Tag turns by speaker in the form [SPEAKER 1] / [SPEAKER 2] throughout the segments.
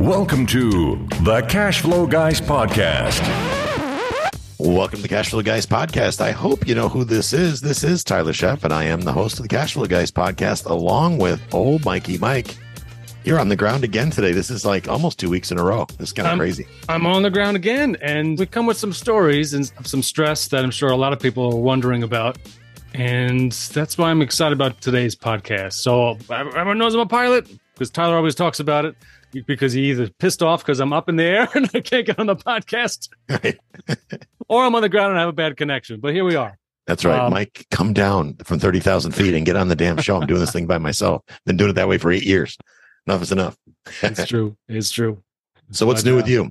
[SPEAKER 1] Welcome to the Cash Flow Guys Podcast.
[SPEAKER 2] Welcome to the Cash Flow Guys podcast. I hope you know who this is. This is Tyler Sheff, and I am the host of the Cash Flow Guys podcast, along with old Mikey Mike. You're on the ground again today. This is like almost two weeks in a row. This is kind of
[SPEAKER 3] I'm-
[SPEAKER 2] crazy.
[SPEAKER 3] I'm on the ground again, and we come with some stories and some stress that I'm sure a lot of people are wondering about. And that's why I'm excited about today's podcast. So everyone knows I'm a pilot because Tyler always talks about it because he either pissed off because I'm up in the air and I can't get on the podcast,
[SPEAKER 2] Right.
[SPEAKER 3] or I'm on the ground and I have a bad connection. But here we are.
[SPEAKER 2] That's right.
[SPEAKER 3] Um,
[SPEAKER 2] Mike, come down from 30,000 feet and get on the damn show. I'm doing this thing by myself. Been doing it that way for eight years. Enough is enough.
[SPEAKER 3] It's true. It's true.
[SPEAKER 2] So what's
[SPEAKER 3] But,
[SPEAKER 2] new
[SPEAKER 3] uh,
[SPEAKER 2] with you?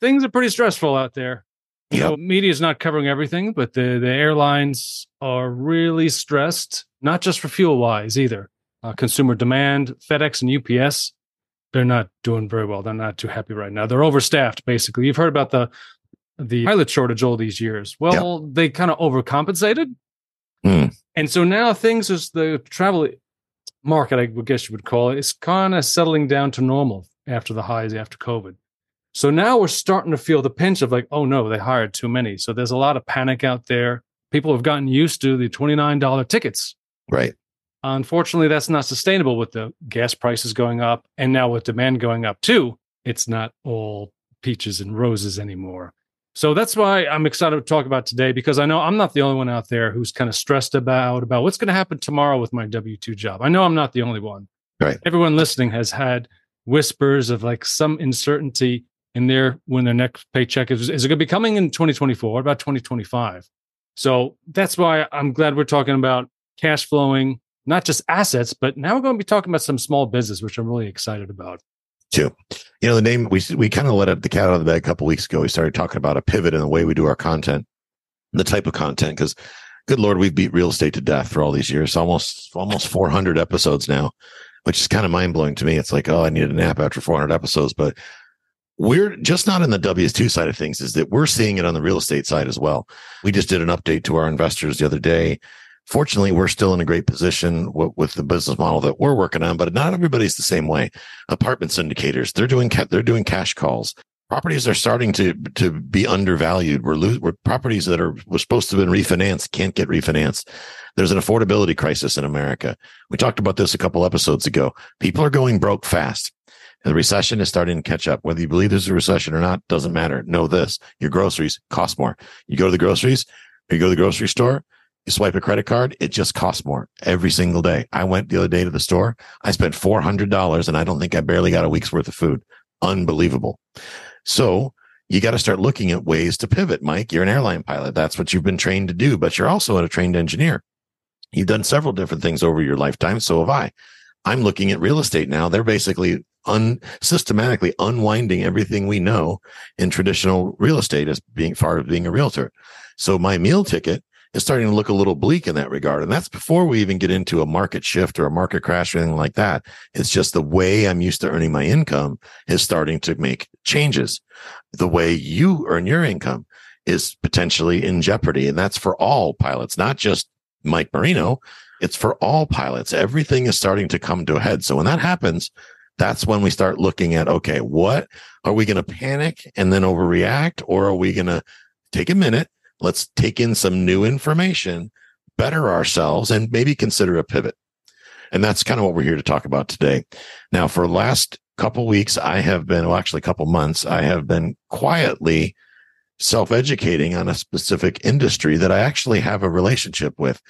[SPEAKER 3] Things are pretty stressful out there. You
[SPEAKER 2] Yep.
[SPEAKER 3] know, media is not covering everything, but the, the airlines are really stressed, not just for fuel wise either. Uh, consumer demand, FedEx and UPS, they're not doing very well. They're not too happy right now. They're overstaffed, basically. You've heard about the the pilot shortage all these years. Well, they kind of overcompensated.
[SPEAKER 2] Hmm.
[SPEAKER 3] And so now things is the travel market, I guess you would call it, is kind of settling down to normal after the highs after COVID. So now we're starting to feel the pinch of like, oh no, they hired too many. So there's a lot of panic out there. People have gotten used to the $29 tickets.
[SPEAKER 2] Right.
[SPEAKER 3] Unfortunately, that's not sustainable with the gas prices going up and now with demand going up too. It's not all peaches and roses anymore. So that's why I'm excited to talk about today because I know I'm not the only one out there who's kind of stressed about about what's going to happen tomorrow with my W2 job. I know I'm not the only one.
[SPEAKER 2] Right.
[SPEAKER 3] Everyone listening has had whispers of like some uncertainty in their when their next paycheck is is it going to be coming in 2024 what about 2025 so that's why i'm glad we're talking about cash flowing not just assets but now we're going to be talking about some small business which i'm really excited about
[SPEAKER 2] Too. You know, the name we we kind of let out the cat out of the bag a couple weeks ago. We started talking about a pivot in the way we do our content, the type of content, because good Lord, we've beat real estate to death for all these years, almost almost 400 episodes now, which is kind of mind blowing to me. It's like, oh, I need a nap after 400 episodes, but we're just not in the WS2 side of things, is that we're seeing it on the real estate side as well. We just did an update to our investors the other day. Fortunately, we're still in a great position w- with the business model that we're working on, but not everybody's the same way. Apartment syndicators, they're doing ca- they're doing cash calls. Properties are starting to to be undervalued. We're lo- we're properties that are were supposed to have been refinanced can't get refinanced. There's an affordability crisis in America. We talked about this a couple episodes ago. People are going broke fast. The recession is starting to catch up. Whether you believe there's a recession or not doesn't matter. Know this: your groceries cost more. You go to the groceries, you go to the grocery store, you swipe a credit card, it just costs more every single day. I went the other day to the store. I spent four hundred dollars, and I don't think I barely got a week's worth of food. Unbelievable. So you got to start looking at ways to pivot. Mike, you're an airline pilot. That's what you've been trained to do, but you're also a trained engineer. You've done several different things over your lifetime. So have I. I'm looking at real estate now. They're basically un systematically unwinding everything we know in traditional real estate as being far as being a realtor. So my meal ticket is starting to look a little bleak in that regard. And that's before we even get into a market shift or a market crash or anything like that. It's just the way I'm used to earning my income is starting to make changes. The way you earn your income is potentially in jeopardy. And that's for all pilots, not just Mike Marino. It's for all pilots. Everything is starting to come to a head. So when that happens, that's when we start looking at, okay, what are we going to panic and then overreact? Or are we going to take a minute? Let's take in some new information, better ourselves, and maybe consider a pivot. And that's kind of what we're here to talk about today. Now, for the last couple weeks, I have been, well, actually a couple months, I have been quietly self-educating on a specific industry that I actually have a relationship with.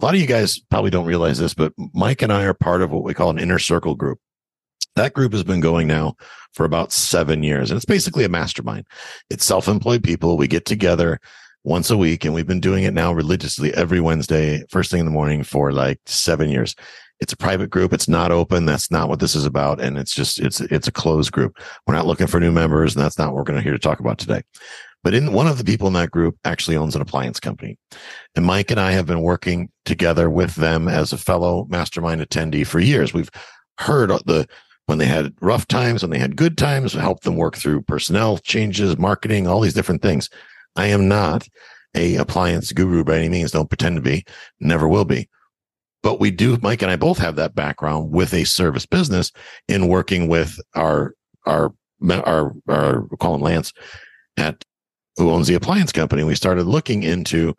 [SPEAKER 2] A lot of you guys probably don't realize this, but Mike and I are part of what we call an inner circle group. That group has been going now for about seven years, and it's basically a mastermind. It's self-employed people. We get together once a week, and we've been doing it now religiously every Wednesday, first thing in the morning for like seven years. It's a private group. It's not open. That's not what this is about. And it's just, it's, it's a closed group. We're not looking for new members. And that's not what we're going to here to talk about today. But in one of the people in that group actually owns an appliance company. And Mike and I have been working together with them as a fellow mastermind attendee for years. We've heard the, when they had rough times, when they had good times, helped them work through personnel changes, marketing, all these different things. I am not a appliance guru by any means. Don't pretend to be. Never will be. But we do, Mike and I both have that background with a service business in working with our our our our him Lance at who owns the appliance company. We started looking into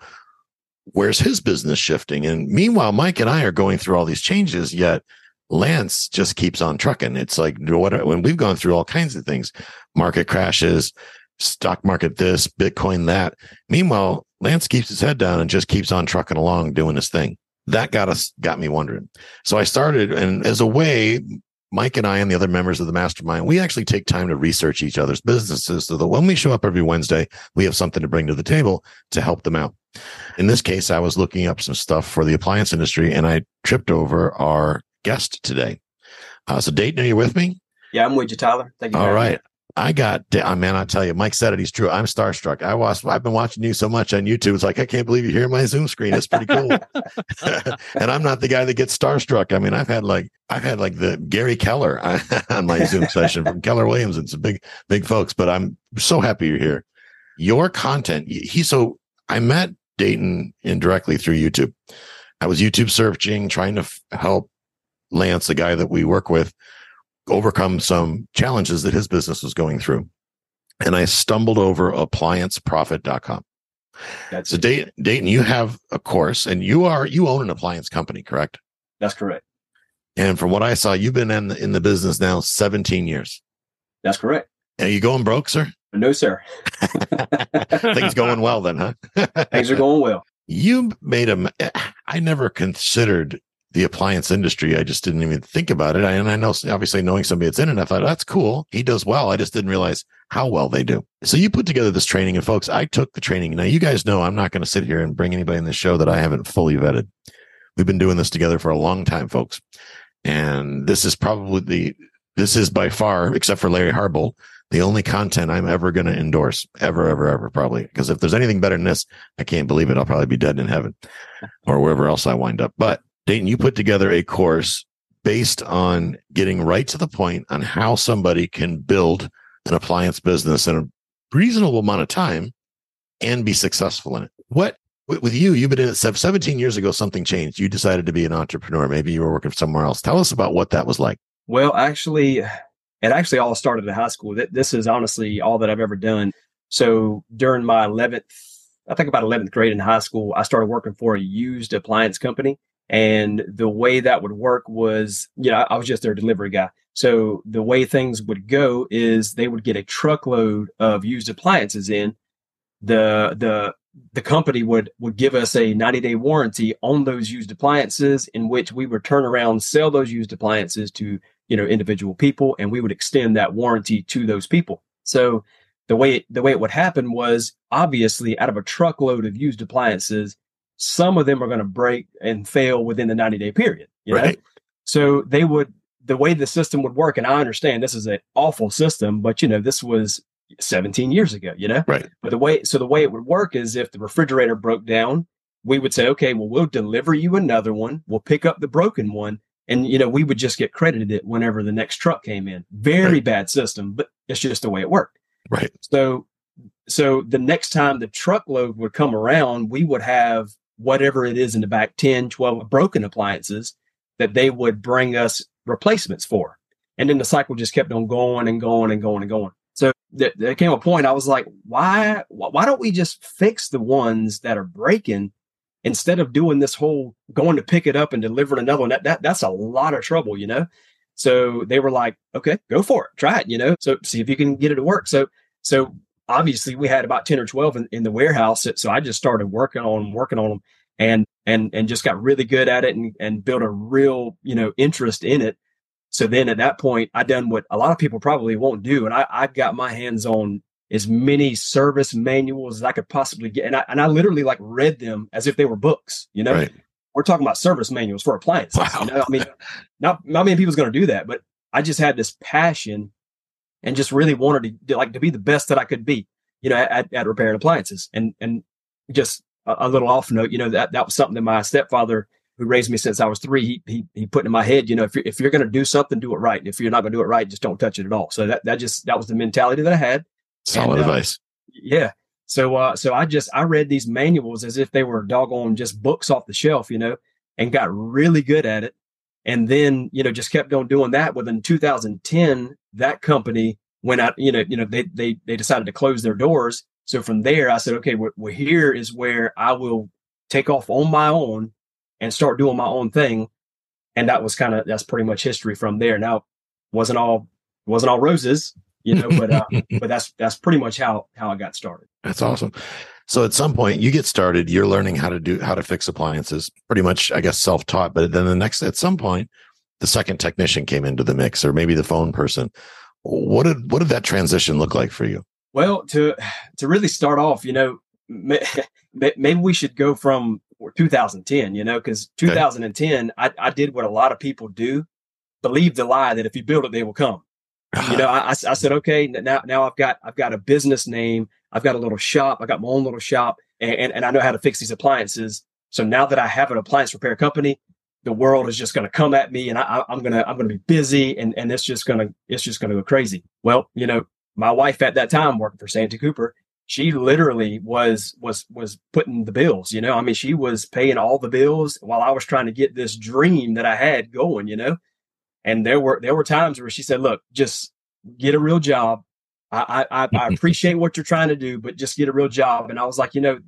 [SPEAKER 2] where's his business shifting, and meanwhile, Mike and I are going through all these changes. Yet Lance just keeps on trucking. It's like what when we've gone through all kinds of things, market crashes, stock market this, Bitcoin that. Meanwhile, Lance keeps his head down and just keeps on trucking along doing his thing. That got us got me wondering. So I started, and as a way, Mike and I and the other members of the mastermind, we actually take time to research each other's businesses so that when we show up every Wednesday, we have something to bring to the table to help them out. In this case, I was looking up some stuff for the appliance industry and I tripped over our guest today. Uh, so, Dayton, are you with me?
[SPEAKER 4] Yeah, I'm with you, Tyler. Thank you.
[SPEAKER 2] All right. I got, oh, man, I tell you, Mike said it. He's true. I'm starstruck. I was, I've been watching you so much on YouTube. It's like, I can't believe you hear my Zoom screen. It's pretty cool. and I'm not the guy that gets starstruck. I mean, I've had like, I've had like the Gary Keller on my Zoom session from Keller Williams and some big, big folks, but I'm so happy you're here. Your content, he, so I met Dayton indirectly through YouTube. I was YouTube searching, trying to f- help Lance, the guy that we work with, overcome some challenges that his business was going through. And I stumbled over applianceprofit.com. That's so Dayton, Dayton, you have a course and you are, you own an appliance company, correct?
[SPEAKER 4] That's correct.
[SPEAKER 2] And from what I saw, you've been in the, in the business now 17 years.
[SPEAKER 4] That's correct.
[SPEAKER 2] Are you going broke, sir?
[SPEAKER 4] No, sir.
[SPEAKER 2] Things going well then, huh?
[SPEAKER 4] Things are going well.
[SPEAKER 2] You made a. I never considered the appliance industry. I just didn't even think about it. I, and I know, obviously, knowing somebody that's in it, I thought oh, that's cool. He does well. I just didn't realize how well they do. So you put together this training, and folks, I took the training. Now you guys know I'm not going to sit here and bring anybody in the show that I haven't fully vetted. We've been doing this together for a long time, folks, and this is probably the this is by far, except for Larry Harbolt, the only content I'm ever going to endorse, ever, ever, ever, probably. Because if there's anything better than this, I can't believe it. I'll probably be dead in heaven or wherever else I wind up. But Dayton, you put together a course based on getting right to the point on how somebody can build an appliance business in a reasonable amount of time and be successful in it. What with you, you've been in it 17 years ago, something changed. You decided to be an entrepreneur. Maybe you were working somewhere else. Tell us about what that was like.
[SPEAKER 4] Well, actually, it actually all started in high school. This is honestly all that I've ever done. So during my 11th, I think about 11th grade in high school, I started working for a used appliance company. And the way that would work was, you know, I was just their delivery guy. So the way things would go is they would get a truckload of used appliances in. The the the company would would give us a 90 day warranty on those used appliances in which we would turn around sell those used appliances to you know individual people and we would extend that warranty to those people so the way it, the way it would happen was obviously out of a truckload of used appliances some of them are going to break and fail within the 90 day period. You know? Right. So they would, the way the system would work, and I understand this is an awful system, but you know, this was 17 years ago, you know?
[SPEAKER 2] Right.
[SPEAKER 4] But the way, so the way it would work is if the refrigerator broke down, we would say, okay, well, we'll deliver you another one. We'll pick up the broken one. And, you know, we would just get credited it whenever the next truck came in. Very right. bad system, but it's just the way it worked.
[SPEAKER 2] Right.
[SPEAKER 4] So, so the next time the truckload would come around, we would have whatever it is in the back 10, 12 broken appliances that they would bring us replacements for. And then the cycle just kept on going and going and going and going. So th- there came a point I was like, why, why don't we just fix the ones that are breaking instead of doing this whole going to pick it up and delivering another one? That, that, that's a lot of trouble, you know? So they were like, okay, go for it. Try it, you know? So see if you can get it to work. So, so obviously we had about 10 or 12 in, in the warehouse. So I just started working on working on them and, and, and just got really good at it and, and built a real, you know, interest in it. So then at that point, I done what a lot of people probably won't do. And I, I got my hands on as many service manuals as I could possibly get. And I, and I literally like read them as if they were books, you know, right. we're talking about service manuals for appliances. Wow. You know? I mean, not, not many people's going to do that, but I just had this passion and just really wanted to like to be the best that I could be, you know, at, at repairing appliances. And and just a, a, little off note, you know, that that was something that my stepfather, who raised me since I was three, he he, he put in my head, you know, if you're if you're going to do something, do it right. And if you're not going to do it right, just don't touch it at all. So that that just that was the mentality that I had.
[SPEAKER 2] Solid and, uh, advice.
[SPEAKER 4] Yeah. So uh, so I just I read these manuals as if they were doggone just books off the shelf, you know, and got really good at it and then you know just kept on doing that within 2010 that company went out, you know, you know, they they they decided to close their doors. So from there, I said, okay, well, well here is where I will take off on my own and start doing my own thing. And that was kind of that's pretty much history from there. Now, wasn't all wasn't all roses, you know, but uh, but that's that's pretty much how how I got started.
[SPEAKER 2] That's awesome. So at some point you get started, you're learning how to do how to fix appliances, pretty much, I guess, self-taught. But then the next at some point, the second technician came into the mix, or maybe the phone person. What did what did that transition look like for you?
[SPEAKER 4] Well, to to really start off, you know, maybe we should go from 2010, you know, because 2010, I, I did what a lot of people do, believe the lie that if you build it, they will come. Ah. you know, I, I said, okay, now now I've got I've got a business name, I've got a little shop, I got my own little shop, and, and, and I know how to fix these appliances. So now that I have an appliance repair company, the world is just going to come at me, and I, I'm gonna I'm gonna be busy, and and it's just gonna it's just gonna go crazy. Well, you know, my wife at that time working for Santee Cooper, she literally was was was putting the bills. You know, I mean, she was paying all the bills while I was trying to get this dream that I had going. You know, and there were there were times where she said, "Look, just get a real job. I I, I appreciate what you're trying to do, but just get a real job." And I was like, you know,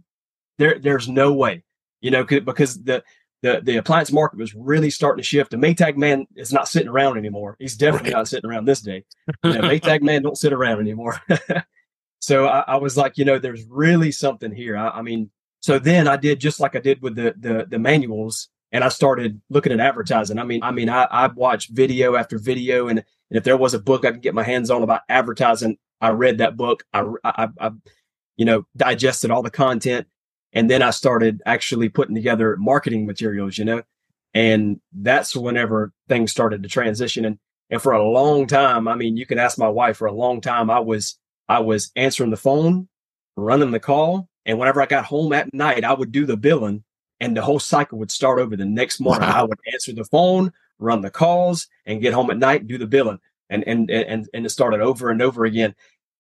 [SPEAKER 4] there there's no way, you know, because the the the appliance market was really starting to shift. The Maytag man is not sitting around anymore. He's definitely right. not sitting around this day. You know, Maytag man don't sit around anymore. so I, I, was like, you know, there's really something here. I, I mean, so then I did just like I did with the the, the manuals and I started looking at advertising. I mean, I mean, I, I watched video after video, and, and if there was a book I could get my hands on about advertising, I read that book. I, I, I, you know, digested all the content, and then I started actually putting together marketing materials. You know, and that's whenever things started to transition. And and for a long time, I mean, you can ask my wife. For a long time, I was I was answering the phone, running the call, and whenever I got home at night, I would do the billing and the whole cycle would start over the next morning. Wow. I would answer the phone, run the calls, and get home at night, do the billing, and and and and it started over and over again.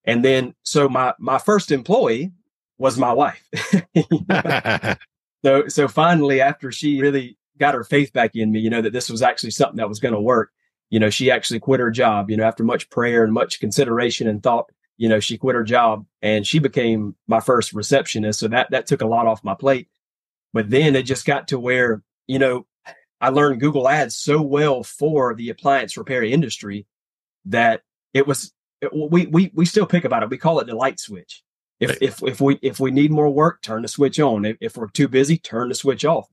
[SPEAKER 4] And then, so my my first employee was my wife. so so finally, after she really got her faith back in me, you know that this was actually something that was going to work. You know, she actually quit her job. You know, after much prayer and much consideration and thought, you know, she quit her job and she became my first receptionist. So that that took a lot off my plate. But then it just got to where, you know, I learned Google Ads so well for the appliance repair industry that it was it, we we we still pick about it. We call it the light switch. If right. if if we if we need more work, turn the switch on. If, if we're too busy, turn the switch off.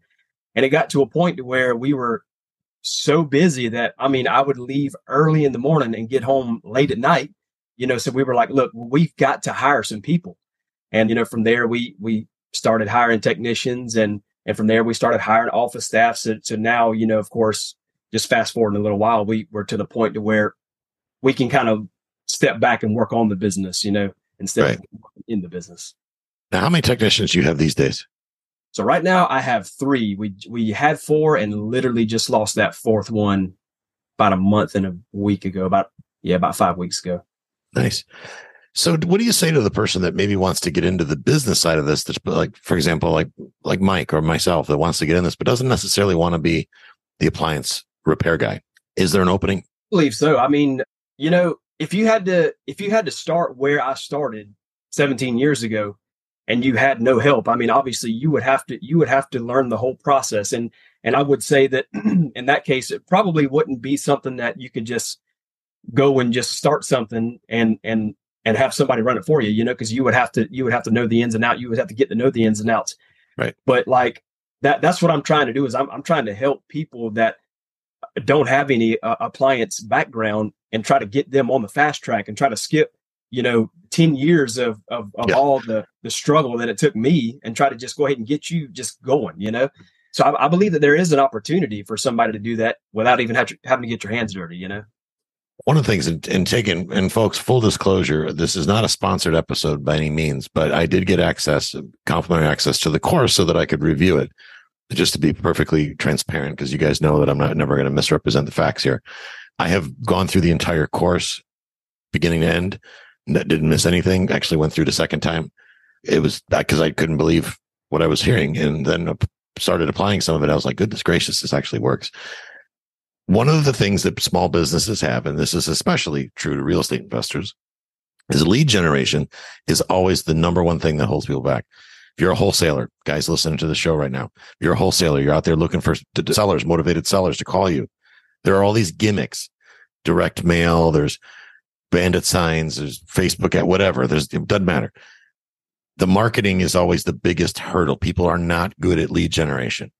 [SPEAKER 4] And it got to a point to where we were so busy that I mean, I would leave early in the morning and get home late at night. You know, so we were like, look, we've got to hire some people. And you know, from there we we started hiring technicians and and from there we started hiring office staff. So, so now, you know, of course, just fast forward in a little while, we were to the point to where we can kind of step back and work on the business, you know, instead right. of in the business.
[SPEAKER 2] Now, how many technicians do you have these days?
[SPEAKER 4] So right now I have three. We we had four and literally just lost that fourth one about a month and a week ago. About yeah, about five weeks ago.
[SPEAKER 2] Nice. So what do you say to the person that maybe wants to get into the business side of this? That's like, for example, like, like Mike or myself that wants to get in this, but doesn't necessarily want to be the appliance repair guy. Is there an opening? I
[SPEAKER 4] believe so. I mean, you know, if you had to, if you had to start where I started 17 years ago and you had no help, I mean, obviously you would have to, you would have to learn the whole process. And, and I would say that in that case, it probably wouldn't be something that you could just go and just start something and, and, and have somebody run it for you, you know, because you would have to you would have to know the ins and outs. You would have to get to know the ins and outs.
[SPEAKER 2] Right.
[SPEAKER 4] But like that that's what I'm trying to do is I'm I'm trying to help people that don't have any uh, appliance background and try to get them on the fast track and try to skip you know 10 years of of, of yeah. all the the struggle that it took me and try to just go ahead and get you just going you know? So I, I believe that there is an opportunity for somebody to do that without even to, having to get your hands dirty you know?
[SPEAKER 2] One of the things and, in taking and folks full disclosure this is not a sponsored episode by any means but i did get access complimentary access to the course so that i could review it. Just to be perfectly transparent because you guys know that i'm not never going to misrepresent the facts here i have gone through the entire course beginning to end didn't miss anything actually went through the second time it was because i couldn't believe what i was hearing and then started applying some of it i was like goodness gracious this actually works one of the things that small businesses have, and this is especially true to real estate investors, is lead generation is always the number one thing that holds people back. If you're a wholesaler, guys listening to the show right now, if you're a wholesaler, you're out there looking for sellers, motivated sellers to call you. There are all these gimmicks, direct mail, there's bandit signs, there's Facebook at whatever. There's, it doesn't matter. The marketing is always the biggest hurdle. People are not good at lead generation.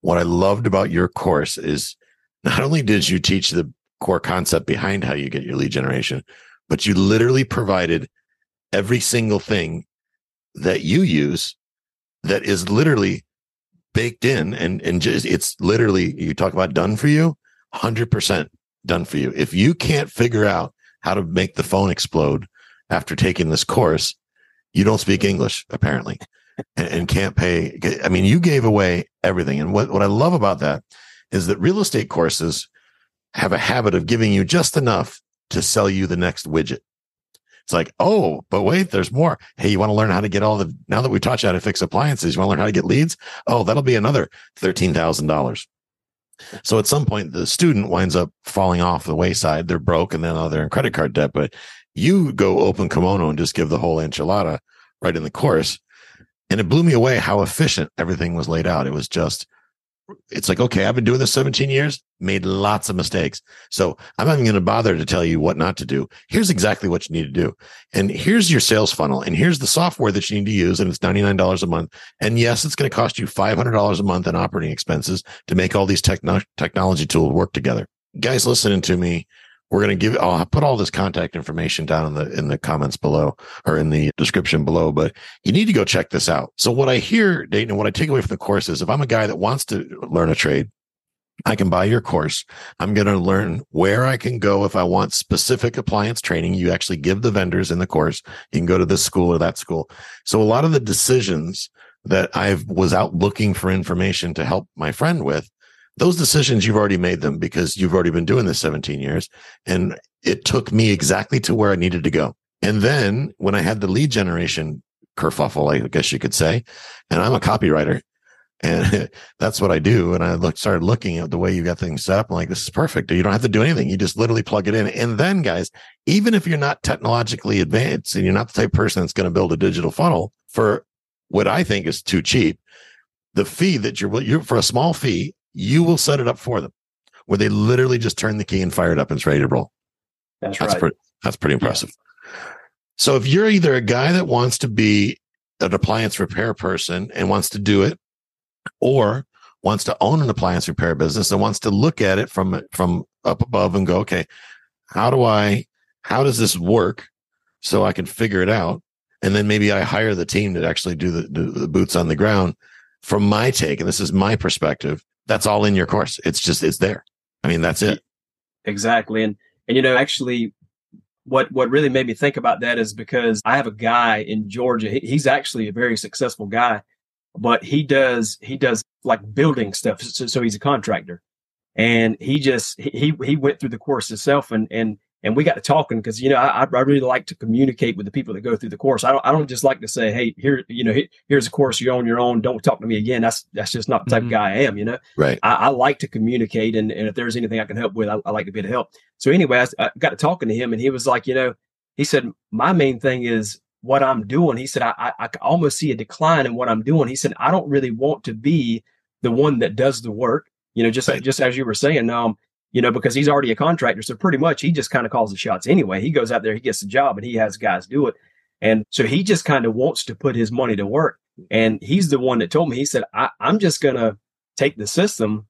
[SPEAKER 2] What I loved about your course is not only did you teach the core concept behind how you get your lead generation, but you literally provided every single thing that you use that is literally baked in and and just it's literally you talk about done for you 100% done for you if you can't figure out how to make the phone explode after taking this course you don't speak english apparently and, and can't pay i mean you gave away everything and what, what i love about that is that real estate courses have a habit of giving you just enough to sell you the next widget. It's like, oh, but wait, there's more. Hey, you want to learn how to get all the, now that we taught you how to fix appliances, you want to learn how to get leads? Oh, that'll be another $13,000. So at some point, the student winds up falling off the wayside. They're broke and then oh, they're in credit card debt. But you go open kimono and just give the whole enchilada right in the course. And it blew me away how efficient everything was laid out. It was just it's like, okay, I've been doing this 17 years, made lots of mistakes. So I'm not even going to bother to tell you what not to do. Here's exactly what you need to do. And here's your sales funnel. And here's the software that you need to use. And it's $99 a month. And yes, it's going to cost you $500 a month in operating expenses to make all these techno- technology tools work together. Guys listening to me, we're going to give, I'll put all this contact information down in the, in the comments below or in the description below, but you need to go check this out. So what I hear, Dayton, and what I take away from the course is if I'm a guy that wants to learn a trade, I can buy your course. I'm going to learn where I can go if I want specific appliance training. You actually give the vendors in the course. You can go to this school or that school. So a lot of the decisions that I was out looking for information to help my friend with, those decisions you've already made them because you've already been doing this 17 years and it took me exactly to where I needed to go. And then when I had the lead generation kerfuffle, I guess you could say, and I'm a copywriter and that's what I do. And I look, started looking at the way you got things set up. I'm like, this is perfect. You don't have to do anything. You just literally plug it in. And then guys, even if you're not technologically advanced and you're not the type of person that's going to build a digital funnel for what I think is too cheap, the fee that you're, you're for a small fee, you will set it up for them where they literally just turn the key and fire it up and it's ready to roll.
[SPEAKER 4] That's,
[SPEAKER 2] that's
[SPEAKER 4] right.
[SPEAKER 2] Pretty, that's pretty impressive. Yeah. So if you're either a guy that wants to be an appliance repair person and wants to do it, or wants to own an appliance repair business and wants to look at it from from up above and go, okay, how do I, how does this work, so I can figure it out, and then maybe I hire the team to actually do the, do the boots on the ground. From my take, and this is my perspective, that's all in your course. It's just it's there. I mean, that's it.
[SPEAKER 4] Exactly. And and you know, actually what what really made me think about that is because I have a guy in Georgia. He, he's actually a very successful guy, but he does he does like building stuff. So, so he's a contractor, and he just he he went through the course himself, and and and we got to talking because you know I, I really like to communicate with the people that go through the course. I don't I don't just like to say, hey, here you know here's a course you're on your own. Don't talk to me again. That's that's just not the type mm-hmm. of guy I am. You know,
[SPEAKER 2] right?
[SPEAKER 4] I, I, like to communicate, and, and if there's anything I can help with, I, I like to be able to help. So anyway, I, I got to talking to him, and he was like, you know, he said my main thing is what I'm doing. He said I, I I almost see a decline in what I'm doing. He said I don't really want to be the one that does the work. You know, just right. just as you were saying, um, you know, because he's already a contractor. So pretty much he just kind of calls the shots anyway. He goes out there, he gets the job, and he has guys do it. And so he just kind of wants to put his money to work. And he's the one that told me, he said, I, am just going to take the system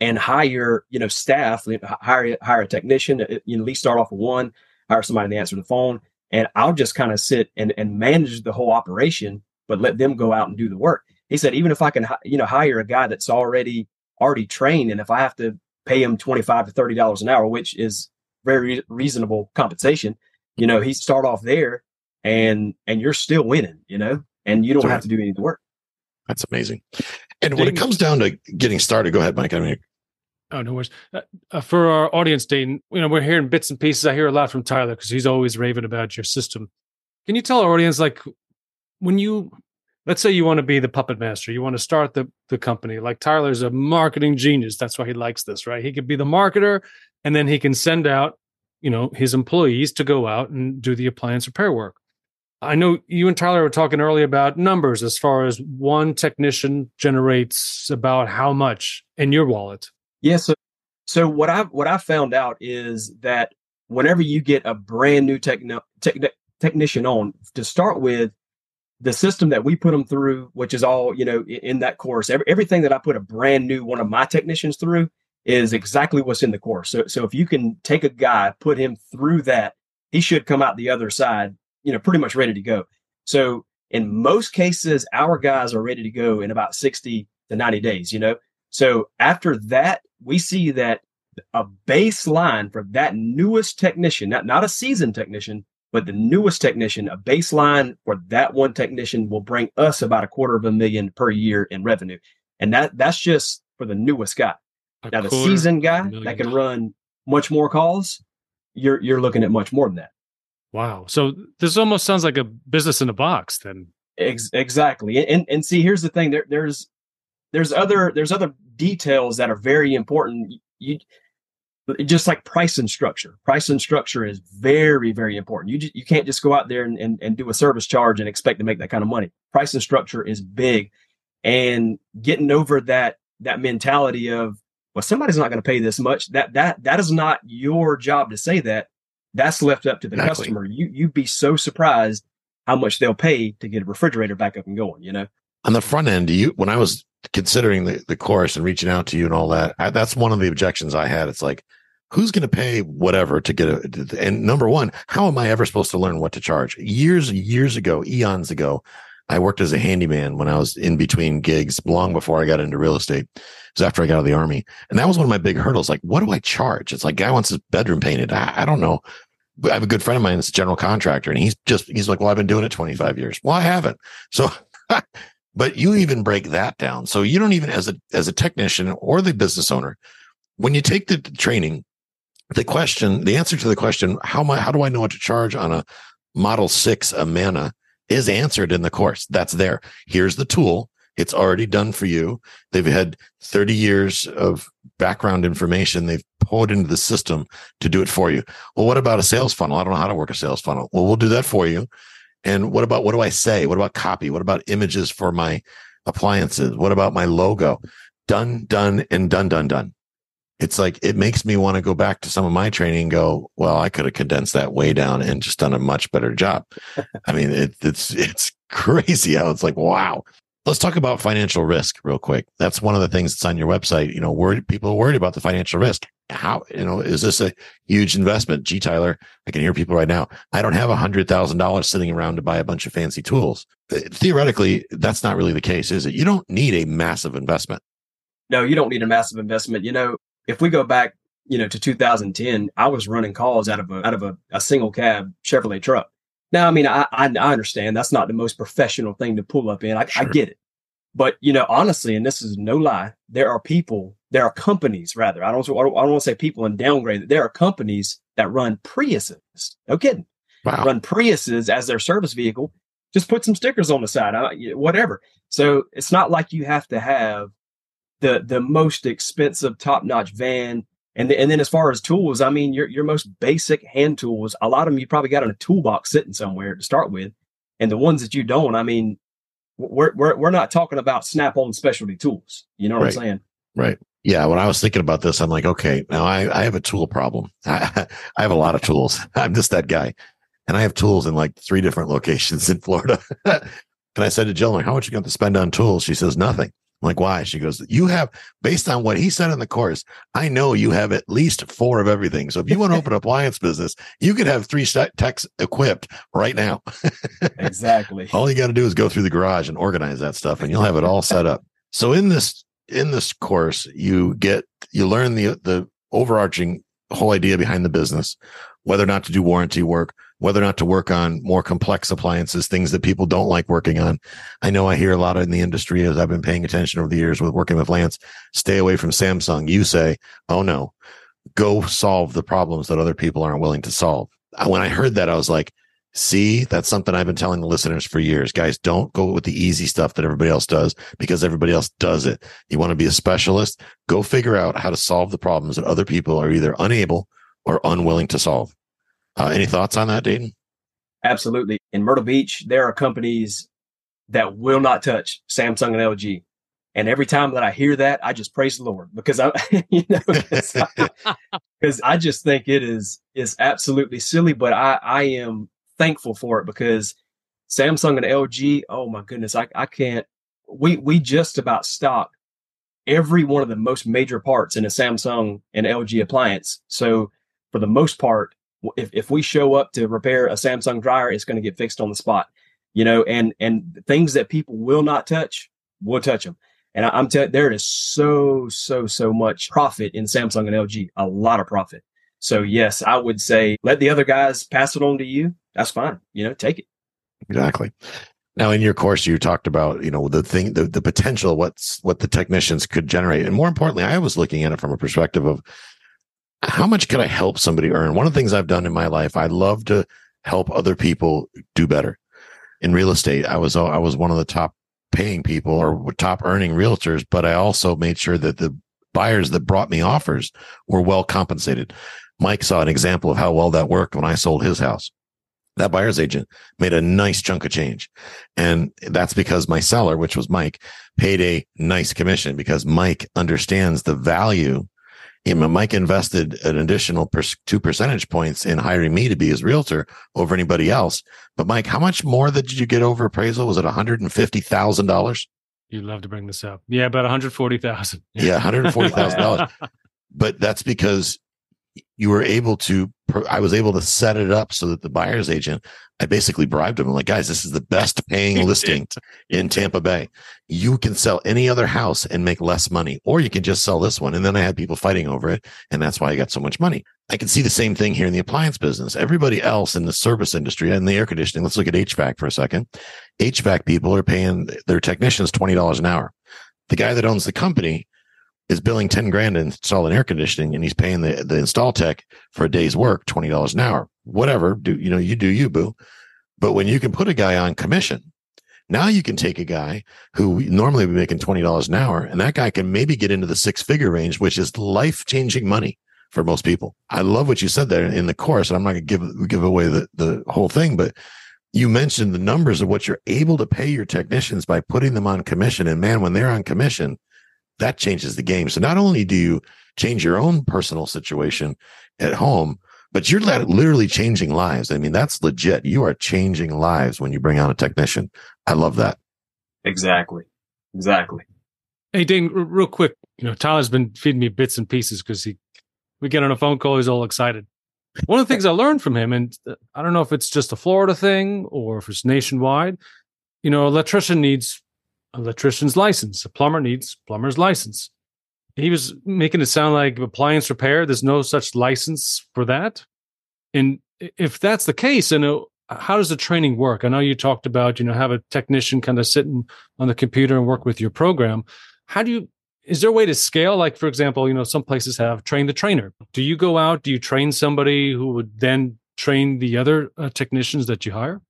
[SPEAKER 4] and hire, you know, staff, hire, hire a technician, uh, you know, at least start off with one, hire somebody to answer the phone. And I'll just kind of sit and, and manage the whole operation, but let them go out and do the work. He said, even if I can, you know, hire a guy that's already, already trained. And if I have to pay him 25 to 30 dollars an hour which is very reasonable compensation you know he start off there and and you're still winning you know and you don't have to do any of the work
[SPEAKER 2] that's amazing and when it comes down to getting started go ahead mike i mean
[SPEAKER 3] Oh no worries. Uh, uh, for our audience, Dayton, you know we're hearing bits and pieces. I hear a lot from Tyler because he's always raving about your system. Can you tell our audience, like, when you let's say you want to be the puppet master, you want to start the the company. Like Tyler's a marketing genius. That's why he likes this, right? He could be the marketer and then he can send out, you know, his employees to go out and do the appliance repair work. I know you and Tyler were talking earlier about numbers as far as one technician generates about how much in your wallet.
[SPEAKER 4] Yeah, so so what I what I found out is that whenever you get a brand new techni- techni- technician on to start with, the system that we put them through, which is all you know in that course, every, everything that I put a brand new one of my technicians through is exactly what's in the course. So so if you can take a guy, put him through that, he should come out the other side you know, pretty much ready to go. So in most cases, our guys are ready to go in about 60 to 90 days, you know? So after that, we see that a baseline for that newest technician, not, not a seasoned technician, but the newest technician, a baseline for that one technician will bring us about a quarter of a million per year in revenue. And that that's just for the newest guy. A now the seasoned guy that can run much more calls, you're you're looking at much more than that.
[SPEAKER 3] Wow. So this almost sounds like a business in a box then.
[SPEAKER 4] Ex- exactly. And and see here's the thing there there's there's other there's other details that are very important. You just like price and structure. Price and structure is very very important. You just, you can't just go out there and, and and do a service charge and expect to make that kind of money. Price and structure is big and getting over that that mentality of well somebody's not going to pay this much that that that is not your job to say that that's left up to the exactly. customer. You you'd be so surprised how much they'll pay to get a refrigerator back up and going. You know,
[SPEAKER 2] on the front end, you when I was considering the the course and reaching out to you and all that, I, that's one of the objections I had. It's like, who's going to pay whatever to get a? And number one, how am I ever supposed to learn what to charge? Years years ago, eons ago, I worked as a handyman when I was in between gigs, long before I got into real estate. It was after I got out of the army. And that was one of my big hurdles. Like, what do I charge? It's like, guy wants his bedroom painted. I, I don't know. I have a good friend of mine that's a general contractor, and he's just, he's like, well, I've been doing it 25 years. Well, I haven't. So, but you even break that down. So you don't even, as a, as a technician or the business owner, when you take the training, the question, the answer to the question, how I, how do I know what to charge on a model six Amana is answered in the course. That's there. Here's the tool. It's already done for you. They've had 30 years of background information they've pulled into the system to do it for you. Well, what about a sales funnel? I don't know how to work a sales funnel. Well, we'll do that for you. And what about what do I say? What about copy? What about images for my appliances? What about my logo? Done, done, and done, done, done it's like it makes me want to go back to some of my training and go, well, I could have condensed that way down and just done a much better job. I mean, it, it's it's crazy how it's like, wow. Let's talk about financial risk real quick. That's one of the things that's on your website. You know, worried people are worried about the financial risk. How you know is this a huge investment? Gee, Tyler, I can hear people right now. I don't have a hundred thousand dollars sitting around to buy a bunch of fancy tools. Uh, theoretically, that's not really the case, is it? You don't need a massive investment.
[SPEAKER 4] No, you don't need a massive investment. You know, if we go back, you know, to 2010, I was running calls out of a out of a, a single cab Chevrolet truck. Now, I mean, I, I, I understand that's not the most professional thing to pull up in. I, sure. I get it, but you know, honestly, and this is no lie, there are people, there are companies rather. I don't, I don't, I don't want to say people and downgrade. There are companies that run Priuses. No kidding. Wow. Run Priuses as their service vehicle. Just put some stickers on the side, whatever. So it's not like you have to have the the most expensive top notch van. And, the, and then as far as tools, I mean, your your most basic hand tools, a lot of them you probably got in a toolbox sitting somewhere to start with, and the ones that you don't, I mean, we're we're we're not talking about snap on specialty tools. You know what right. I'm saying?
[SPEAKER 2] Right. Yeah. When I was thinking about this, I'm like, okay, now I, I have a tool problem. I, I have a lot of tools. I'm just that guy. And I have tools in like three different locations in Florida. and I said to Jill, like, how much you got to spend on tools? She says, nothing. I'm like, why? She goes, you have, based on what he said in the course, I know you have at least four of everything. So if you want to open an appliance business, you could have three techs equipped right now.
[SPEAKER 4] exactly.
[SPEAKER 2] all you got to do is go through the garage and organize that stuff and you'll have it all set up. So in this, in this course, you get, you learn the, the overarching whole idea behind the business, whether or not to do warranty work, whether or not to work on more complex appliances, things that people don't like working on. I know I hear a lot in the industry as I've been paying attention over the years with working with Lance, stay away from Samsung. You say, Oh no, go solve the problems that other people aren't willing to solve. When I heard that, I was like, See, that's something I've been telling the listeners for years. Guys, don't go with the easy stuff that everybody else does because everybody else does it. You want to be a specialist? Go figure out how to solve the problems that other people are either unable or unwilling to solve. Uh, any thoughts on that, Dayton?
[SPEAKER 4] Absolutely. In Myrtle Beach, there are companies that will not touch Samsung and LG. And every time that I hear that, I just praise the Lord because I, you know, because I just think it is is absolutely silly. But I I am thankful for it because Samsung and LG, oh my goodness, I I can't. We we just about stock every one of the most major parts in a Samsung and LG appliance. So for the most part, if if we show up to repair a Samsung dryer, it's going to get fixed on the spot. You know, and and things that people will not touch, we'll touch them. And I, am telling there is so, so, so much profit in Samsung and LG, a lot of profit. So yes, I would say let the other guys pass it on to you. That's fine. You know, take it.
[SPEAKER 2] Exactly. Now, in your course, you talked about you know the thing, the, the potential, what's what the technicians could generate, and more importantly, I was looking at it from a perspective of how much could I help somebody earn. One of the things I've done in my life, I love to help other people do better. In real estate, I was I was one of the top paying people or top earning realtors, but I also made sure that the buyers that brought me offers were well compensated. Mike saw an example of how well that worked when I sold his house. That buyer's agent made a nice chunk of change. And that's because my seller, which was Mike, paid a nice commission because Mike understands the value you know, Mike invested an additional per, two percentage points in hiring me to be his realtor over anybody else. But Mike, how much more did you get over appraisal? Was it one hundred and fifty thousand dollars?
[SPEAKER 3] You'd love to bring this up. Yeah, about one hundred forty thousand.
[SPEAKER 2] Yeah, one hundred forty thousand dollars. but that's because you were able to. I was able to set it up so that the buyer's agent I basically bribed him. I'm like, guys, this is the best paying listing in Tampa Bay. You can sell any other house and make less money, or you can just sell this one. And then I had people fighting over it. And that's why I got so much money. I can see the same thing here in the appliance business. Everybody else in the service industry and the air conditioning, let's look at HVAC for a second. HVAC people are paying their technicians $20 an hour. The guy that owns the company is billing 10 grand to install an air conditioning and he's paying the, the install tech for a day's work, $20 an hour whatever, do you know, you do you, boo. But when you can put a guy on commission, now you can take a guy who normally would be making $20 an hour, and that guy can maybe get into the six figure range, which is life changing money for most people. I love what you said there in the course. And I'm not going to give, give away the, the whole thing, but you mentioned the numbers of what you're able to pay your technicians by putting them on commission. And man, when they're on commission, that changes the game. So not only do you change your own personal situation at home, but you're literally changing lives. I mean, that's legit. You are changing lives when you bring on a technician. I love that.
[SPEAKER 4] Exactly. Exactly.
[SPEAKER 3] Hey, Dane, real quick, you know, Tyler's been feeding me bits and pieces because he, we get on a phone call, he's all excited. One of the things I learned from him, and uh, I don't know if it's just a Florida thing or if it's nationwide, you know, electrician needs electrician's license, a plumber needs plumber's license. He was making it sound like appliance repair there's no such license for that. And if that's the case and how does the training work? I know you talked about you know have a technician kind of sitting on the computer and work with your program. How do you is there a way to scale? Like for example you know some places have train the trainer. Do you go out do you train somebody who would then train the other uh, technicians that you hire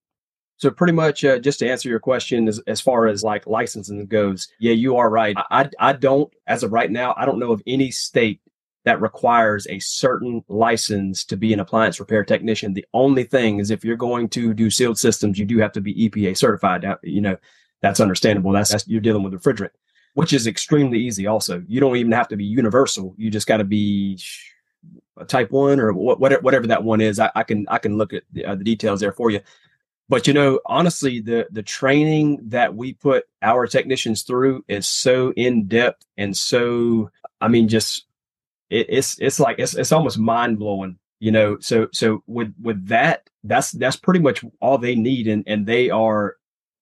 [SPEAKER 4] so pretty much, uh, just to answer your question, as, as far as like licensing goes, yeah, you are right. I, I don't, as of right now, I don't know of any state that requires a certain license to be an appliance repair technician. The only thing is if you're going to do sealed systems, you do have to be EPA certified. You know, that's understandable. That's, that's you're dealing with refrigerant, which is extremely easy. Also, you don't even have to be universal. You just got to be a type one or whatever, whatever that one is. I, I can, I can look at the, uh, the details there for you. But you know, honestly, the the training that we put our technicians through is so in depth and so I mean, just it, it's it's like it's it's almost mind blowing. You know, so so with with that, that's that's pretty much all they need, and and they are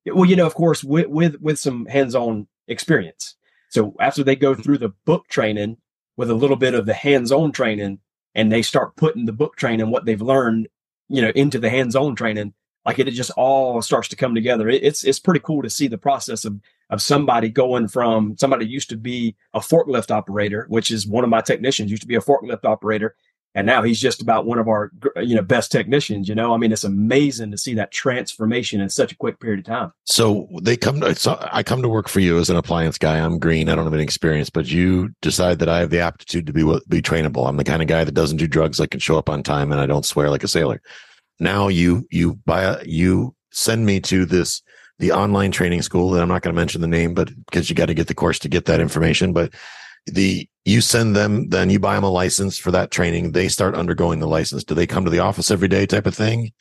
[SPEAKER 4] well, you know, of course, with with with some hands on experience. So after they go through the book training with a little bit of the hands on training, and they start putting the book training what they've learned, you know, into the hands on training like it, it just all starts to come together. It, it's it's pretty cool to see the process of of somebody going from somebody used to be a forklift operator, which is one of my technicians used to be a forklift operator, and now he's just about one of our you know best technicians you know? I mean it's amazing to see that transformation in such a quick period of time.
[SPEAKER 2] So they come to so i come to work for you as an appliance guy. I'm green. I don't have any experience but you decide that i have the aptitude to be be trainable. I'm the kind of guy that doesn't do drugs i can show up on time and i don't swear like a sailor now you you buy a, you send me to this the online training school that i'm not going to mention the name but because you got to get the course to get that information but the you send them then you buy them a license for that training. They start undergoing the license. Do they come to the office every day type of thing?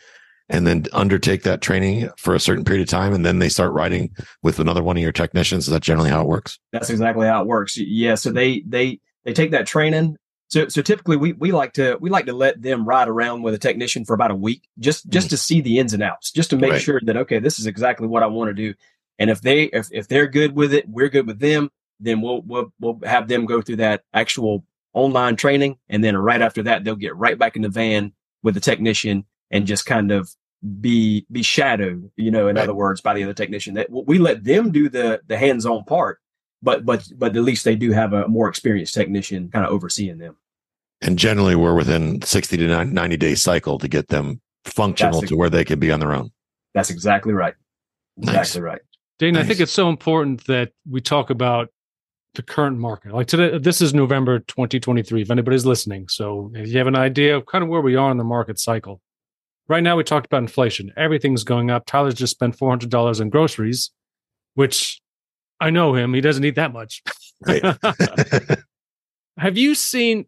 [SPEAKER 2] And then undertake that training for a certain period of time and then they start riding with another one of your technicians? Is that generally how it works?
[SPEAKER 4] That's exactly how it works. Yeah so they they they take that training so so typically we we like to we like to let them ride around with a technician for about a week just just mm to see the ins and outs just to make right. sure that okay this is exactly what i want to do and if they if, if they're good with it we're good with them then we'll we'll we'll have them go through that actual online training, and then right after that, they'll get right back in the van with the technician and just kind of be be shadowed. You know, in right. other words, by the other technician. That we let them do the the hands on part, but but but at least they do have a more experienced technician kind of overseeing them.
[SPEAKER 2] And generally, we're within sixty to ninety day cycle to get them functional to where they can be on their own.
[SPEAKER 4] That's exactly right. Exactly nice. right.
[SPEAKER 3] Dana,
[SPEAKER 2] nice.
[SPEAKER 3] I think it's so important that we talk about the current market. Like today, this is November 2023, if anybody's listening. So if you have an idea of kind of where we are in the market cycle. Right now, we talked about inflation. Everything's going up. Tyler's just spent $400 on groceries, which I know him. He doesn't eat that much. Right. have you seen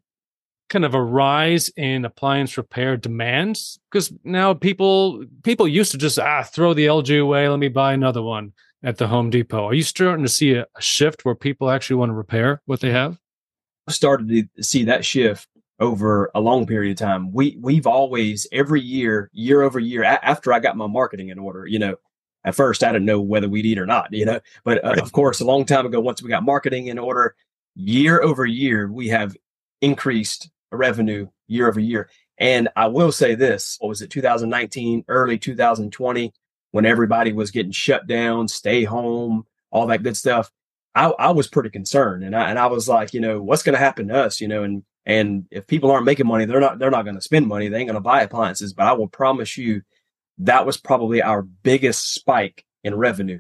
[SPEAKER 3] kind of a rise in appliance repair demands? Because now people people used to just ah throw the LG away, let me buy another one at the Home Depot. Are you starting to see a, a shift where people actually want to repair what they have?
[SPEAKER 4] Started to see that shift over a long period of time. We we've always every year, year over year, a- after I got my marketing in order, you know, at first I didn't know whether we'd eat or not, you know, but uh, right. of course, a long time ago, once we got marketing in order, year over year, we have increased revenue year over year. And I will say this: what was it, 2019, early 2020? when everybody was getting shut down, stay home, all that good stuff, I, I was pretty concerned. And I, and I was like, you know, what's going to happen to us, you know, and, and if people aren't making money, they're not, they're not going to spend money. They ain't going to buy appliances, but I will promise you that was probably our biggest spike in revenue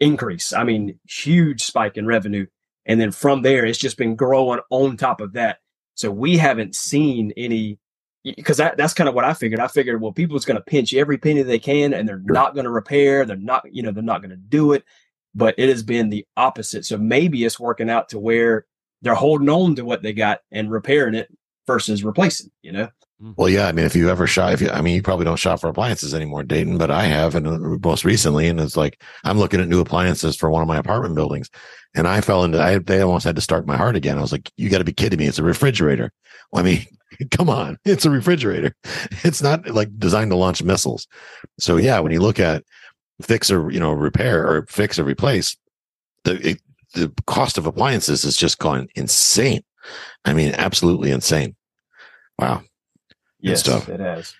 [SPEAKER 4] increase. I mean, huge spike in revenue. And then from there, it's just been growing on top of that. So we haven't seen any because that, that's kind of what I figured. I figured, well, people's going to pinch every penny they can and they're sure. not going to repair. They're not, you know, they're not going to do it. But it has been the opposite. So maybe it's working out to where they're holding on to what they got and repairing it versus replacing, you know?
[SPEAKER 2] Mm. Well, yeah. I mean, if you ever shop, if you, I mean, you probably don't shop for appliances anymore, Dayton, but I have, and uh, most recently, and it's like I'm looking at new appliances for one of my apartment buildings, and I fell into. I they almost had to start my heart again. I was like, "You got to be kidding me! It's a refrigerator." Well, I mean, come on, it's a refrigerator. It's not like designed to launch missiles. So yeah, when you look at fix or you know repair or fix or replace, the it, the cost of appliances is just gone insane. I mean, absolutely insane. Wow.
[SPEAKER 4] Yes, stuff. it has.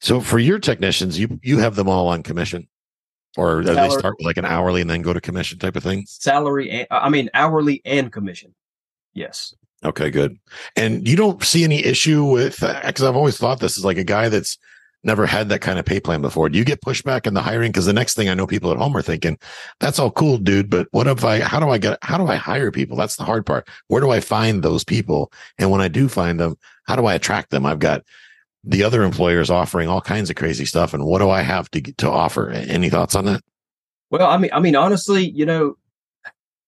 [SPEAKER 2] So for your technicians, you you have them all on commission, or do they start with like an hourly and then go to commission type of thing?
[SPEAKER 4] Salary, and, uh, I mean hourly and commission. Yes.
[SPEAKER 2] Okay, good. And you don't see any issue with uh, because I've always thought this is like a guy that's never had that kind of pay plan before. Do you get pushback in the hiring? Because the next thing I know, people at home are thinking, "That's all cool, dude, but what if I? How do I get? How do I hire people? That's the hard part. Where do I find those people? And when I do find them, how do I attract them? I've got the other employers offering all kinds of crazy stuff, and what do I have to to offer? Any thoughts on that?
[SPEAKER 4] Well, I mean, I mean, honestly, you know,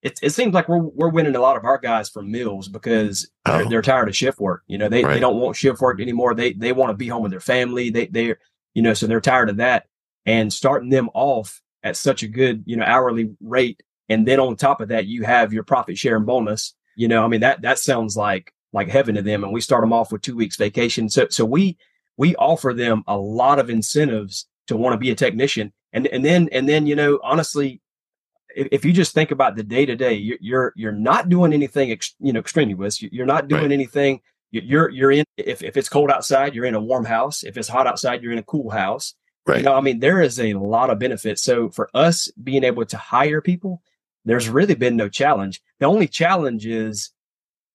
[SPEAKER 4] it, it seems like we're we're winning a lot of our guys from mills because they're, oh. they're tired of shift work. You know, they, right. they don't want shift work anymore. They they want to be home with their family. They they you know, so they're tired of that. And starting them off at such a good, you know, hourly rate. And then on top of that, you have your profit sharing bonus. You know, I mean, that that sounds like like heaven to them. And we start them off with two weeks vacation. So so we we offer them a lot of incentives to want to be a technician. And and then and then, you know, honestly, if you just think about the day to day, you're you're not doing anything, ex, you know, extraneous. You're not doing right. anything. You're you're in. If if it's cold outside, you're in a warm house. If it's hot outside, you're in a cool house. Right. You know, I mean, there is a lot of benefits. So for us being able to hire people, there's really been no challenge. The only challenge is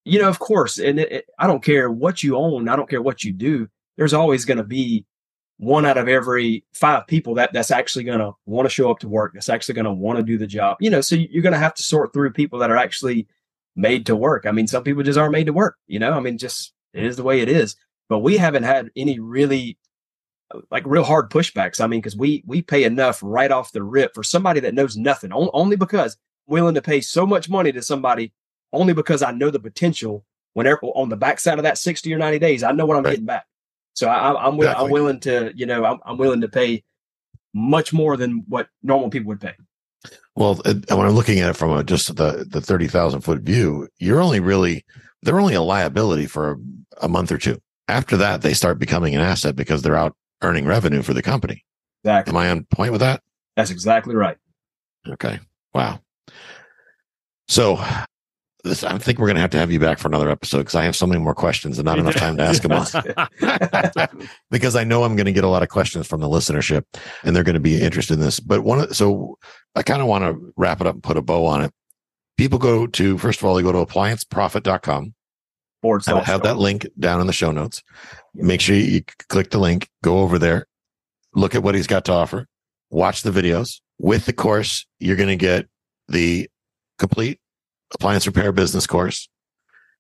[SPEAKER 4] you know, of course, and it, it, I don't care what you own, I don't care what you do. There's always going to be one out of every five people that that's actually going to want to show up to work. That's actually going to want to do the job. You know, so you're going to have to sort through people that are actually made to work. I mean, some people just aren't made to work. You know, I mean, just it is the way it is. But we haven't had any really uh, like real hard pushbacks. I mean, because we we pay enough right off the rip for somebody that knows nothing, only because I'm willing to pay so much money to somebody only because I know the potential. Whenever on the backside of that sixty or ninety days, I know what I'm right. getting back. So I, am exactly. I'm willing to, you know, I'm, I'm willing to pay much more than what normal people would pay.
[SPEAKER 2] Well, when I'm looking at it from a, just the the thirty thousand foot view, you're only really they're only a liability for a, a month or two. After that, they start becoming an asset because they're out earning revenue for the company.
[SPEAKER 4] Exactly.
[SPEAKER 2] Am I on point with that?
[SPEAKER 4] That's exactly right.
[SPEAKER 2] Okay. Wow. So this, I think we're going to have to have you back for another episode because I have so many more questions and not enough time to ask them all. because I know I'm going to get a lot of questions from the listenership and they're going to be interested in this. But one, of, so I kind of want to wrap it up and put a bow on it. People go to, first of all, they go to applianceprofit.com.
[SPEAKER 4] Forward
[SPEAKER 2] I'll have that link down in the show notes. Make sure you click the link, go over there, look at what he's got to offer, watch the videos. With the course, you're going to get the complete appliance repair business course.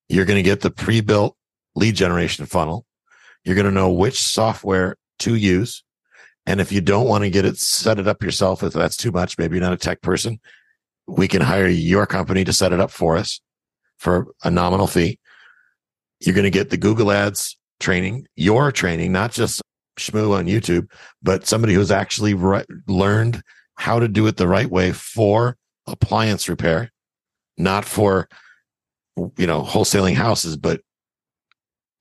[SPEAKER 2] You're going to get the pre-built lead generation funnel. You're going to know which software to use. And if you don't want to get it, set it up yourself. If that's too much, maybe you're not a tech person. We can hire your company to set it up for us for a nominal fee. You're going to get the Google ads training, your training, not just schmoo on YouTube, but somebody who's actually re- learned how to do it the right way for appliance repair, not for, you know, wholesaling houses, but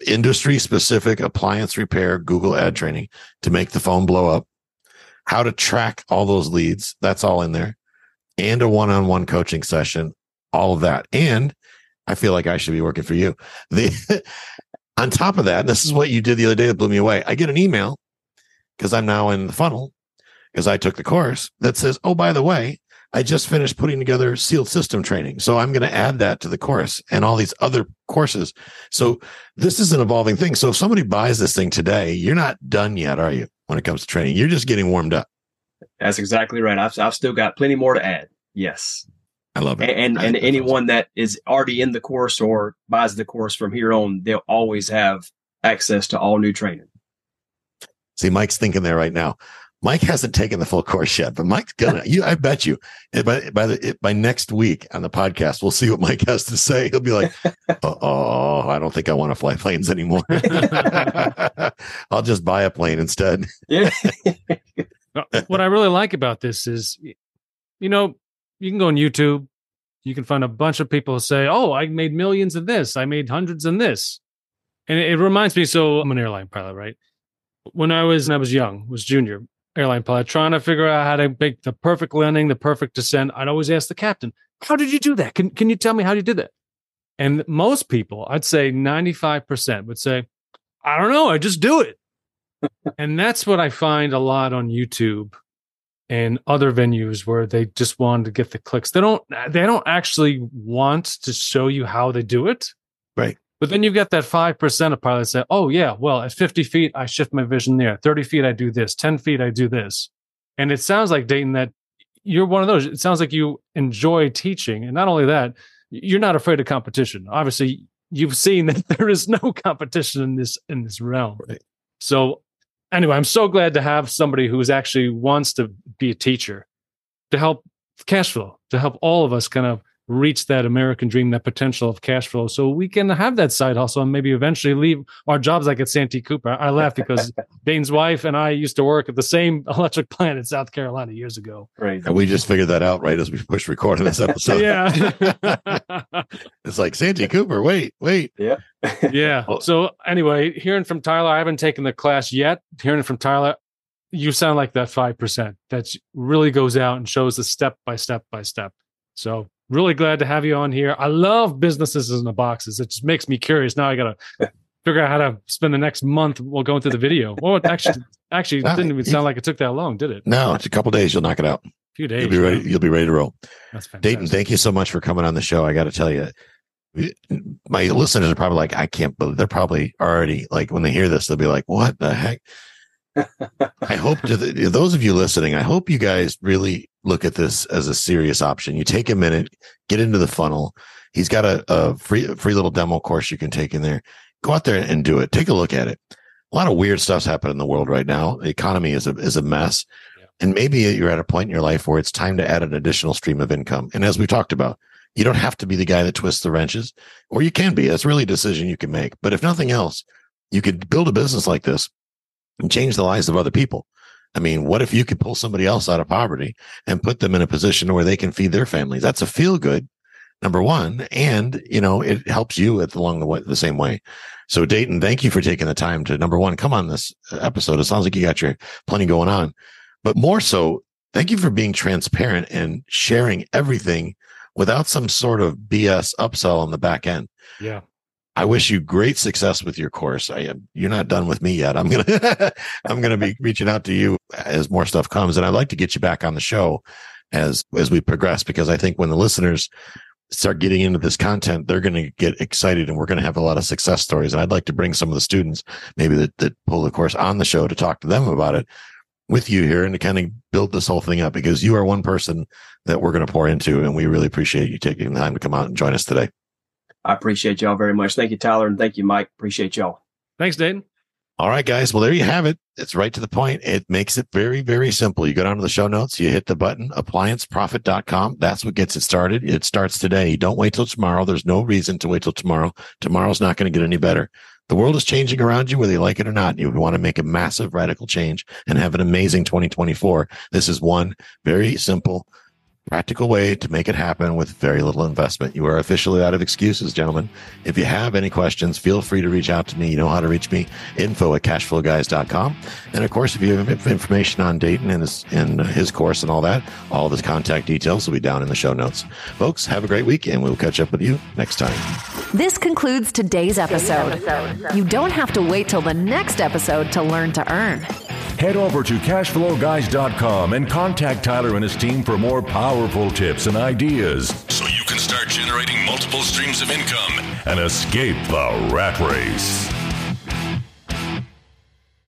[SPEAKER 2] industry specific appliance repair, Google ad training to make the phone blow up, how to track all those leads. That's all in there and a one on one coaching session, all of that. And I feel like I should be working for you. The on top of that, this is what you did the other day that blew me away. I get an email because I'm now in the funnel because I took the course that says, "Oh, by the way, I just finished putting together sealed system training. So I'm going to add that to the course and all these other courses. So this is an evolving thing. So if somebody buys this thing today, you're not done yet, are you? When it comes to training, you're just getting warmed up.
[SPEAKER 4] That's exactly right. I've, I've still got plenty more to add. Yes.
[SPEAKER 2] I love it.
[SPEAKER 4] And and, and anyone that is already in the course or buys the course from here on, they'll always have access to all new training.
[SPEAKER 2] See, Mike's thinking there right now. Mike hasn't taken the full course yet, but Mike's gonna. you, I bet you, eh, by by the eh, by next week on the podcast, we'll see what Mike has to say. He'll be like, "Oh, I don't think I want to fly planes anymore. I'll just buy a plane instead."
[SPEAKER 4] Yeah.
[SPEAKER 3] what I really like about this is, you know, you can go on YouTube. You can find a bunch of people who say, "Oh, I made millions in this. I made hundreds in this," and it, it reminds me. So I'm an airline pilot, right? When I was when I was young, was junior airline pilot, trying to figure out how to make the perfect landing, the perfect descent. I'd always ask the captain, "How did you do that? Can Can you tell me how you did that?" And most people, I'd say 95% would say, "I don't know. I just do it." and that's what I find a lot on YouTube and other venues where they just want to get the clicks. They don't they don't actually want to show you how they do it.
[SPEAKER 2] Right.
[SPEAKER 3] But then you've got that five percent of pilots that say, "Oh yeah, well at fifty feet I shift my vision there. Thirty feet I do this. Ten feet I do this." And it sounds like Dayton that you're one of those. It sounds like you enjoy teaching, and not only that, you're not afraid of competition. Obviously, you've seen that there is no competition in this in this realm.
[SPEAKER 2] Right.
[SPEAKER 3] So anyway, I'm so glad to have somebody who's actually wants to be a teacher to help cash flow, to help all of us kind of reach that American dream, that potential of cash flow, so we can have that side hustle and maybe eventually leave our jobs like at Santee Cooper. I laugh because Dane's wife and I used to work at the same electric plant in South Carolina years ago.
[SPEAKER 4] Right.
[SPEAKER 2] And we just figured that out right as we pushed record on this episode.
[SPEAKER 3] yeah.
[SPEAKER 2] it's like Santee Cooper. Wait, wait.
[SPEAKER 4] Yeah.
[SPEAKER 3] yeah. So anyway, hearing from Tyler, I haven't taken the class yet. Hearing from Tyler, you sound like that 5% that really goes out and shows the step by step by step. So really glad to have you on here. I love businesses in the boxes. It just makes me curious. Now I got to figure out how to spend the next month while going through the video. Well, actually, actually it didn't even sound like it took that long, did it?
[SPEAKER 2] No, it's a couple days. You'll knock it out.
[SPEAKER 3] A few days.
[SPEAKER 2] You'll be ready. You'll be ready to roll.
[SPEAKER 3] That's fantastic.
[SPEAKER 2] Dayton, thank you so much for coming on the show. I got to tell you, my listeners are probably like, I can't believe they're probably already like when they hear this, they'll be like, what the heck? I hope to the, those of you listening, I hope you guys really look at this as a serious option. You take a minute, get into the funnel. He's got a, a free, free little demo course you can take in there. Go out there and do it. Take a look at it. A lot of weird stuff's happening in the world right now. The economy is a, is a mess. Yeah. And maybe you're at a point in your life where it's time to add an additional stream of income. And as we talked about, you don't have to be the guy that twists the wrenches, or you can be. That's really a decision you can make. But if nothing else, you could build a business like this and change the lives of other people. I mean, what if you could pull somebody else out of poverty and put them in a position where they can feed their families? That's a feel good, number one. And, you know, it helps you along the way, the same way. So Dayton, thank you for taking the time to number one, come on this uh, episode. It sounds like you got your plenty going on, but more so, thank you for being transparent and sharing everything without some sort of BS upsell on the back end.
[SPEAKER 3] Yeah.
[SPEAKER 2] I wish you great success with your course. I am, you're not done with me yet. I'm going to, I'm going to be reaching out to you as more stuff comes. And I'd like to get you back on the show as, as we progress, because I think when the listeners start getting into this content, they're going to get excited and we're going to have a lot of success stories. And I'd like to bring some of the students maybe that, that pull the course on the show to talk to them about it with you here and to kind of build this whole thing up because you are one person that we're going to pour into. And we really appreciate you taking the time to come out and join us today.
[SPEAKER 4] I appreciate y'all very much. Thank you, Tyler. And thank you, Mike. Appreciate y'all.
[SPEAKER 3] Thanks, Dayton.
[SPEAKER 2] All right, guys. Well, there you have it. It's right to the point. It makes it very, very simple. You go down to the show notes, you hit the button, applianceprofit.com. That's what gets it started. It starts today. Don't wait till tomorrow. There's no reason to wait till tomorrow. Tomorrow's not going to get any better. The world is changing around you, whether you like it or not. You want to make a massive radical change and have an amazing 2024. This is one very simple practical way to make it happen with very little investment. You are officially out of excuses, gentlemen. If you have any questions, feel free to reach out to me. You know how to reach me, info at cashflowguys.com. And of course, if you have information on Dayton and his, and his course and all that, all of his contact details will be down in the show notes. Folks, have a great week and we'll catch up with you next time.
[SPEAKER 5] This concludes today's episode. You don't have to wait till the next episode to learn to earn.
[SPEAKER 1] Head over to cashflowguys.com and contact Tyler and his team for more powerful tips and ideas so you can start generating multiple streams of income and escape the rat race.